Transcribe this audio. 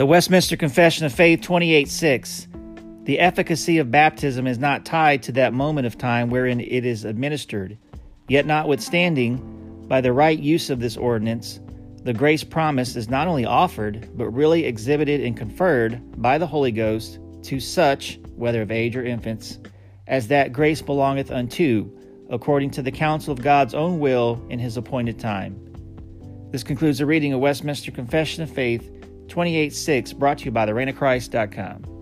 The Westminster Confession of Faith 28 6. The efficacy of baptism is not tied to that moment of time wherein it is administered. Yet, notwithstanding, by the right use of this ordinance, the grace promised is not only offered, but really exhibited and conferred by the Holy Ghost to such, whether of age or infants, as that grace belongeth unto, according to the counsel of God's own will in his appointed time. This concludes the reading of Westminster Confession of Faith 28 6, brought to you by the reignofchrist.com.